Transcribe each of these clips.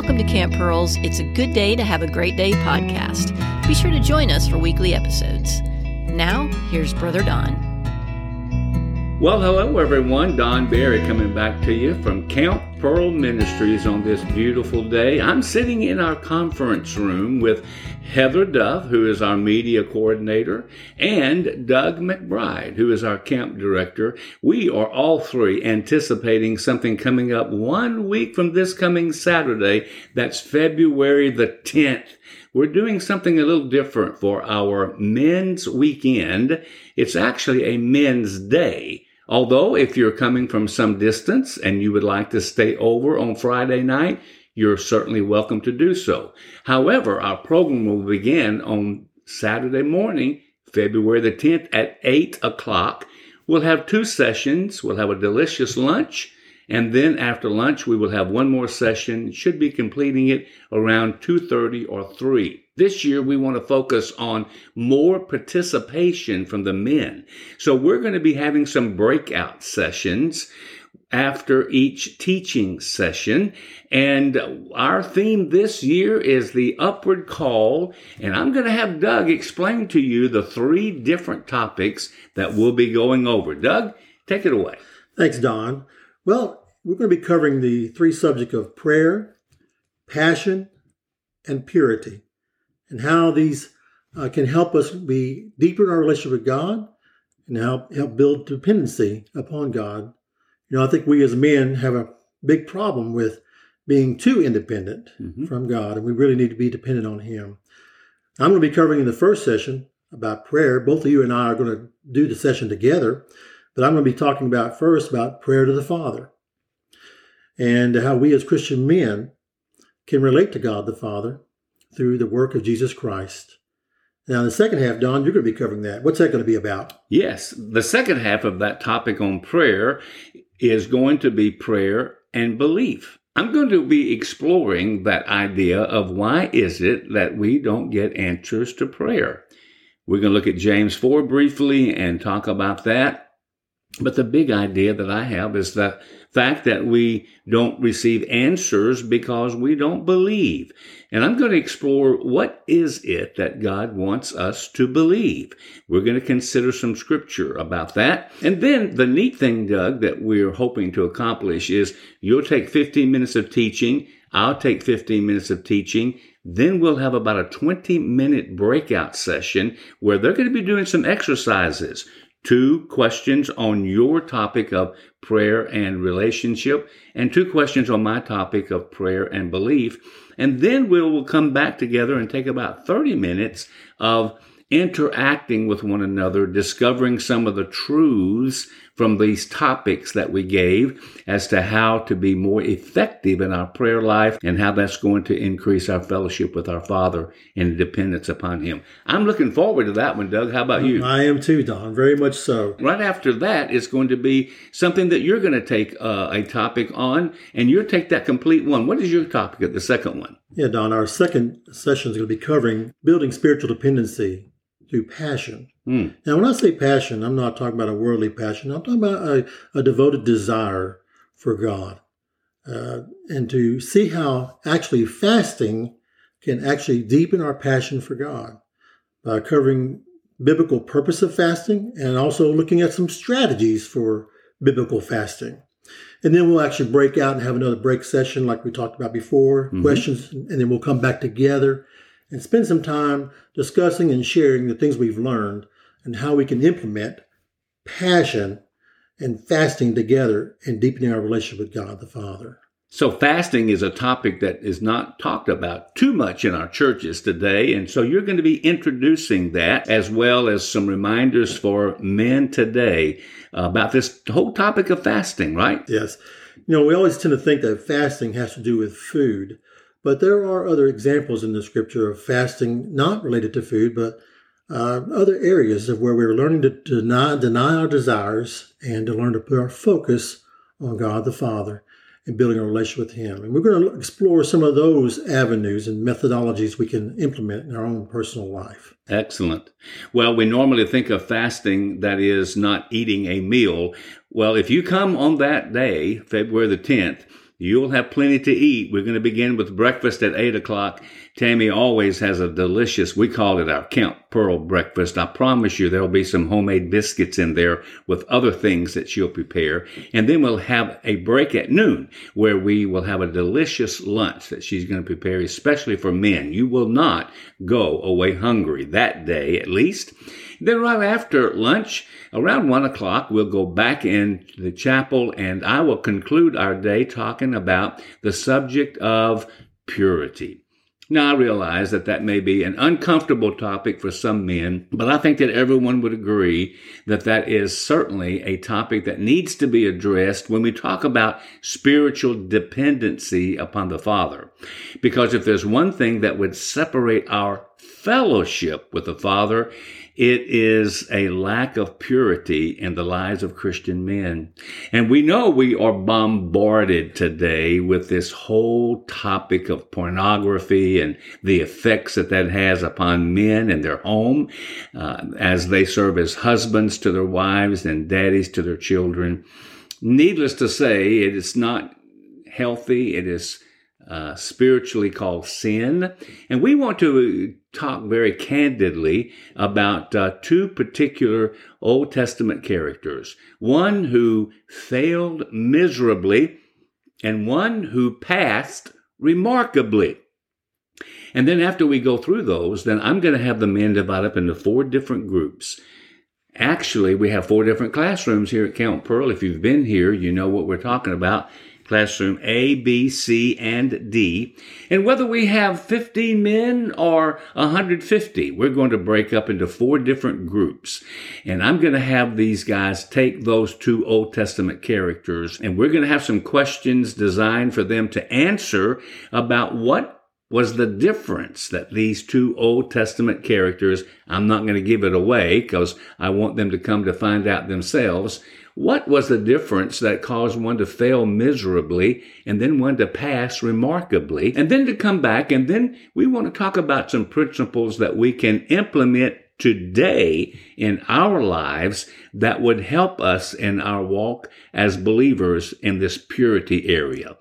Welcome to Camp Pearls. It's a good day to have a great day podcast. Be sure to join us for weekly episodes. Now, here's Brother Don. Well, hello everyone. Don Barrett coming back to you from Camp Pearl Ministries on this beautiful day. I'm sitting in our conference room with Heather Duff, who is our media coordinator, and Doug McBride, who is our camp director. We are all three anticipating something coming up one week from this coming Saturday. That's February the 10th. We're doing something a little different for our men's weekend. It's actually a men's day. Although, if you're coming from some distance and you would like to stay over on Friday night, you're certainly welcome to do so. However, our program will begin on Saturday morning, February the 10th at 8 o'clock. We'll have two sessions. We'll have a delicious lunch. And then after lunch, we will have one more session. Should be completing it around 2.30 or 3. This year, we want to focus on more participation from the men. So we're going to be having some breakout sessions after each teaching session. And our theme this year is the upward call. And I'm going to have Doug explain to you the three different topics that we'll be going over. Doug, take it away. Thanks, Don. Well, we're going to be covering the three subjects of prayer, passion, and purity and how these uh, can help us be deeper in our relationship with God and help help build dependency upon God. You know, I think we as men have a big problem with being too independent mm-hmm. from God, and we really need to be dependent on Him. I'm going to be covering in the first session about prayer. Both of you and I are going to do the session together, but I'm going to be talking about first about prayer to the Father and how we as Christian men can relate to God the Father through the work of Jesus Christ. Now, in the second half, Don, you're going to be covering that. What's that going to be about? Yes. The second half of that topic on prayer is going to be prayer and belief. I'm going to be exploring that idea of why is it that we don't get answers to prayer. We're going to look at James 4 briefly and talk about that. But the big idea that I have is the fact that we don't receive answers because we don't believe. And I'm going to explore what is it that God wants us to believe. We're going to consider some scripture about that. And then the neat thing, Doug, that we're hoping to accomplish is you'll take 15 minutes of teaching. I'll take 15 minutes of teaching. Then we'll have about a 20 minute breakout session where they're going to be doing some exercises two questions on your topic of prayer and relationship, and two questions on my topic of prayer and belief. And then we will come back together and take about 30 minutes of interacting with one another, discovering some of the truths from these topics that we gave as to how to be more effective in our prayer life and how that's going to increase our fellowship with our Father and dependence upon Him. I'm looking forward to that one, Doug. How about you? I am too, Don. Very much so. Right after that is going to be something that you're going to take uh, a topic on, and you'll take that complete one. What is your topic at the second one? Yeah, Don, our second session is going to be covering building spiritual dependency through passion. Mm. Now, when I say passion, I'm not talking about a worldly passion. I'm talking about a, a devoted desire for God. Uh, and to see how actually fasting can actually deepen our passion for God by covering biblical purpose of fasting and also looking at some strategies for biblical fasting. And then we'll actually break out and have another break session like we talked about before, mm-hmm. questions, and then we'll come back together and spend some time discussing and sharing the things we've learned and how we can implement passion and fasting together and deepening our relationship with God the Father. So, fasting is a topic that is not talked about too much in our churches today. And so, you're going to be introducing that as well as some reminders for men today about this whole topic of fasting, right? Yes. You know, we always tend to think that fasting has to do with food. But there are other examples in the scripture of fasting not related to food, but uh, other areas of where we're learning to deny, deny our desires and to learn to put our focus on God the Father and building a relationship with Him. And we're going to explore some of those avenues and methodologies we can implement in our own personal life. Excellent. Well, we normally think of fasting that is not eating a meal. Well, if you come on that day, February the 10th, You'll have plenty to eat. We're going to begin with breakfast at 8 o'clock. Tammy always has a delicious, we call it our Camp Pearl breakfast. I promise you there'll be some homemade biscuits in there with other things that she'll prepare. And then we'll have a break at noon where we will have a delicious lunch that she's going to prepare, especially for men. You will not go away hungry that day, at least. Then right after lunch, around one o'clock, we'll go back into the chapel and I will conclude our day talking about the subject of purity. Now, I realize that that may be an uncomfortable topic for some men, but I think that everyone would agree that that is certainly a topic that needs to be addressed when we talk about spiritual dependency upon the Father. Because if there's one thing that would separate our fellowship with the Father, it is a lack of purity in the lives of Christian men. And we know we are bombarded today with this whole topic of pornography and the effects that that has upon men and their home uh, as they serve as husbands to their wives and daddies to their children. Needless to say, it is not healthy. It is uh, spiritually called sin. And we want to talk very candidly about uh, two particular Old Testament characters one who failed miserably and one who passed remarkably. And then after we go through those, then I'm going to have the men divide up into four different groups. Actually, we have four different classrooms here at Camp Pearl. If you've been here, you know what we're talking about classroom A, B, C, and D. And whether we have 15 men or 150, we're going to break up into four different groups. And I'm going to have these guys take those two Old Testament characters and we're going to have some questions designed for them to answer about what was the difference that these two Old Testament characters, I'm not going to give it away because I want them to come to find out themselves, what was the difference that caused one to fail miserably and then one to pass remarkably and then to come back? And then we want to talk about some principles that we can implement today in our lives that would help us in our walk as believers in this purity area.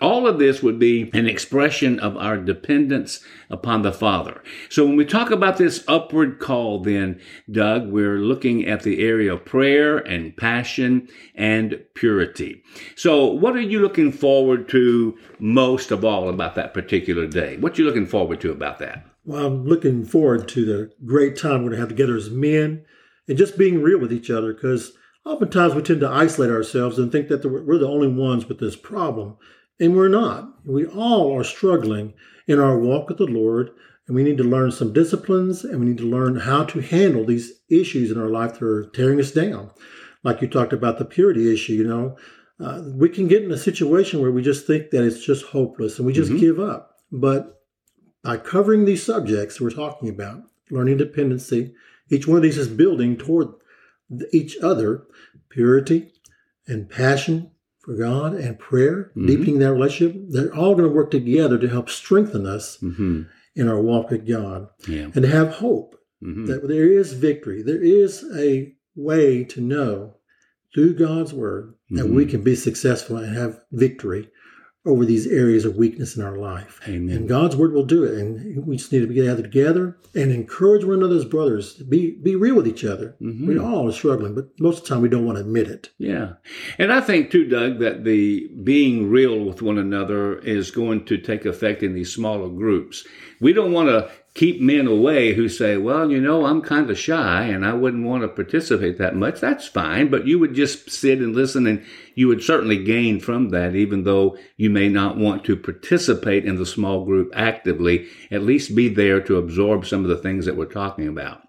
All of this would be an expression of our dependence upon the Father. So when we talk about this upward call, then, Doug, we're looking at the area of prayer and passion and purity. So what are you looking forward to most of all about that particular day? What you looking forward to about that? Well, I'm looking forward to the great time we're going to have together as men and just being real with each other because oftentimes we tend to isolate ourselves and think that we're the only ones with this problem. And we're not. We all are struggling in our walk with the Lord, and we need to learn some disciplines and we need to learn how to handle these issues in our life that are tearing us down. Like you talked about the purity issue, you know, uh, we can get in a situation where we just think that it's just hopeless and we just mm-hmm. give up. But by covering these subjects we're talking about, learning dependency, each one of these is building toward each other purity and passion for God and prayer, mm-hmm. deepening that relationship, they're all going to work together to help strengthen us mm-hmm. in our walk with God yeah. and to have hope mm-hmm. that there is victory. There is a way to know through God's word that we mm-hmm. can be successful and have victory over these areas of weakness in our life. Amen. And God's word will do it. And we just need to be gathered together and encourage one another as brothers. To be be real with each other. Mm-hmm. We all are struggling, but most of the time we don't want to admit it. Yeah. And I think too, Doug, that the being real with one another is going to take effect in these smaller groups. We don't want to keep men away who say, well, you know, I'm kind of shy and I wouldn't want to participate that much. That's fine. But you would just sit and listen and you would certainly gain from that, even though you may not want to participate in the small group actively, at least be there to absorb some of the things that we're talking about.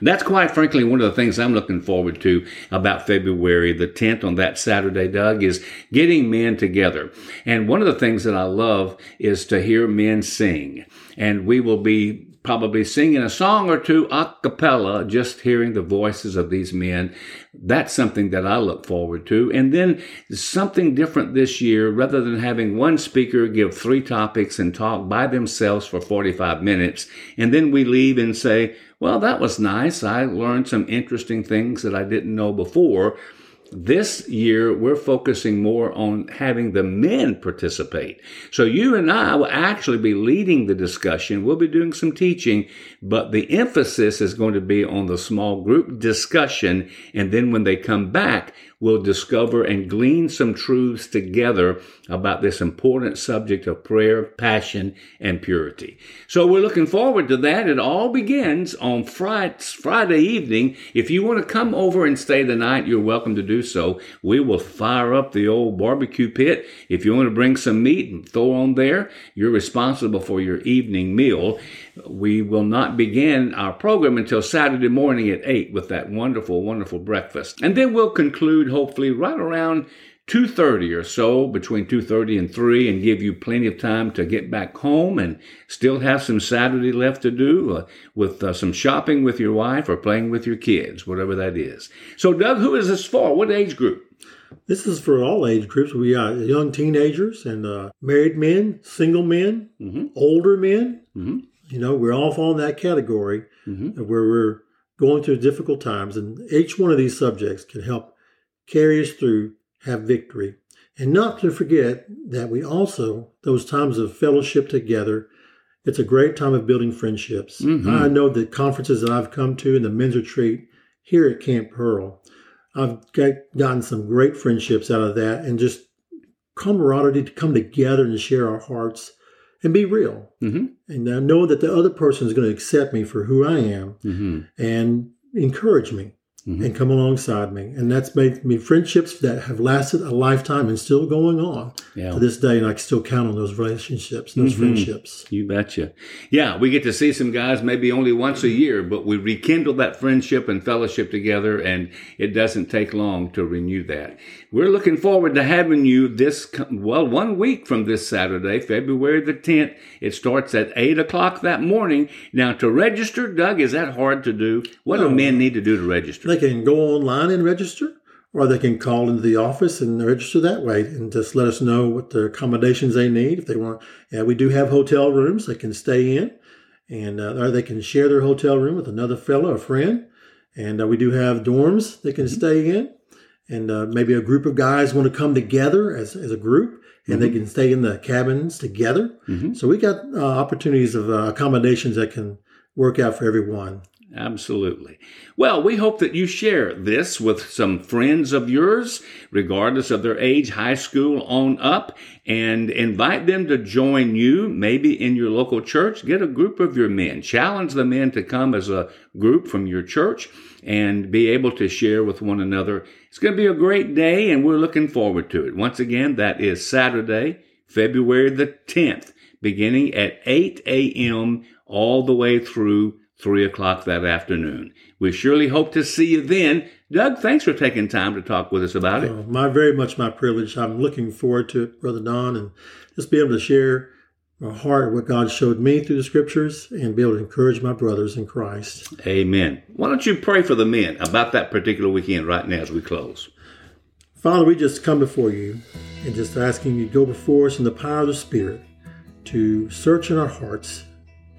That's quite frankly one of the things I'm looking forward to about February the 10th on that Saturday, Doug, is getting men together. And one of the things that I love is to hear men sing. And we will be probably singing a song or two a cappella, just hearing the voices of these men. That's something that I look forward to. And then something different this year, rather than having one speaker give three topics and talk by themselves for 45 minutes, and then we leave and say, well, that was nice. I learned some interesting things that I didn't know before. This year, we're focusing more on having the men participate. So you and I will actually be leading the discussion. We'll be doing some teaching, but the emphasis is going to be on the small group discussion. And then when they come back, we'll discover and glean some truths together about this important subject of prayer, passion, and purity. So we're looking forward to that. It all begins on Friday evening. If you want to come over and stay the night, you're welcome to do so. We will fire up the old barbecue pit. If you want to bring some meat and throw on there, you're responsible for your evening meal. We will not begin our program until Saturday morning at 8 with that wonderful, wonderful breakfast. And then we'll conclude hopefully right around 2.30 or so between 2.30 and 3 and give you plenty of time to get back home and still have some saturday left to do uh, with uh, some shopping with your wife or playing with your kids whatever that is so doug who is this for what age group this is for all age groups we got young teenagers and uh, married men single men mm-hmm. older men mm-hmm. you know we're all fall in that category mm-hmm. where we're going through difficult times and each one of these subjects can help carry us through, have victory. And not to forget that we also, those times of fellowship together, it's a great time of building friendships. Mm-hmm. I know the conferences that I've come to and the men's retreat here at Camp Pearl, I've got, gotten some great friendships out of that and just camaraderie to come together and share our hearts and be real. Mm-hmm. And know that the other person is going to accept me for who I am mm-hmm. and encourage me mm-hmm. and come alongside me. And that's made me friendships that have lasted a lifetime and still going on yeah. to this day. And I can still count on those relationships, those mm-hmm. friendships. You betcha. Yeah, we get to see some guys maybe only once a year, but we rekindle that friendship and fellowship together, and it doesn't take long to renew that. We're looking forward to having you this, well, one week from this Saturday, February the 10th. It starts at 8 o'clock that morning. Now, to register, Doug, is that hard to do? What no. do men need to do to register? They can go online and register, or they can call into the office and register that way and just let us know what the accommodations they need. If they want, yeah, we do have hotel rooms they can stay in, and uh, or they can share their hotel room with another fellow, a friend. And uh, we do have dorms they can mm-hmm. stay in and uh, maybe a group of guys want to come together as, as a group and mm-hmm. they can stay in the cabins together. Mm-hmm. So we got uh, opportunities of uh, accommodations that can work out for everyone. Absolutely. Well, we hope that you share this with some friends of yours, regardless of their age, high school on up, and invite them to join you, maybe in your local church. Get a group of your men. Challenge the men to come as a group from your church and be able to share with one another. It's going to be a great day, and we're looking forward to it. Once again, that is Saturday, February the 10th, beginning at 8 a.m. all the way through 3 o'clock that afternoon. We surely hope to see you then. Doug, thanks for taking time to talk with us about it. Oh, my very much my privilege. I'm looking forward to it, Brother Don, and just be able to share my heart what God showed me through the scriptures and be able to encourage my brothers in Christ. Amen. Why don't you pray for the men about that particular weekend right now as we close? Father, we just come before you and just asking you to go before us in the power of the Spirit to search in our hearts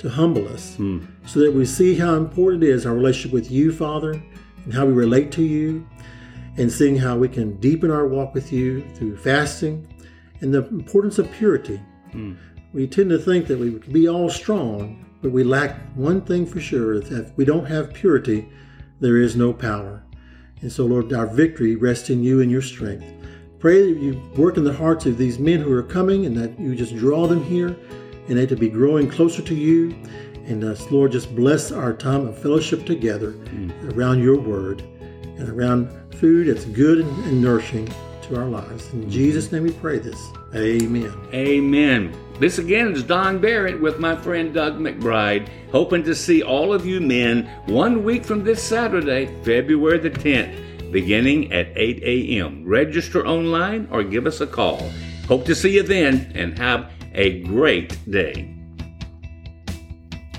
to humble us hmm. so that we see how important it is our relationship with you, Father, and how we relate to you, and seeing how we can deepen our walk with you through fasting and the importance of purity. Hmm. We tend to think that we can be all strong, but we lack one thing for sure that if we don't have purity, there is no power. And so, Lord, our victory rests in you and your strength. Pray that you work in the hearts of these men who are coming and that you just draw them here and they to be growing closer to you. And uh, Lord, just bless our time of fellowship together mm. around your word and around food that's good and, and nourishing to our lives. In Jesus' name we pray this. Amen. Amen. This again is Don Barrett with my friend Doug McBride, hoping to see all of you men one week from this Saturday, February the 10th, beginning at 8 a.m. Register online or give us a call. Hope to see you then and have a great day.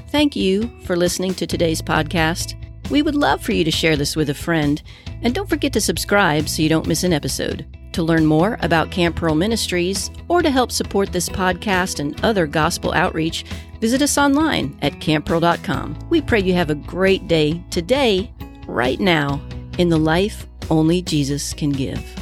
Thank you for listening to today's podcast. We would love for you to share this with a friend, and don't forget to subscribe so you don't miss an episode. To learn more about Camp Pearl Ministries or to help support this podcast and other gospel outreach, visit us online at camppearl.com. We pray you have a great day today, right now, in the life only Jesus can give.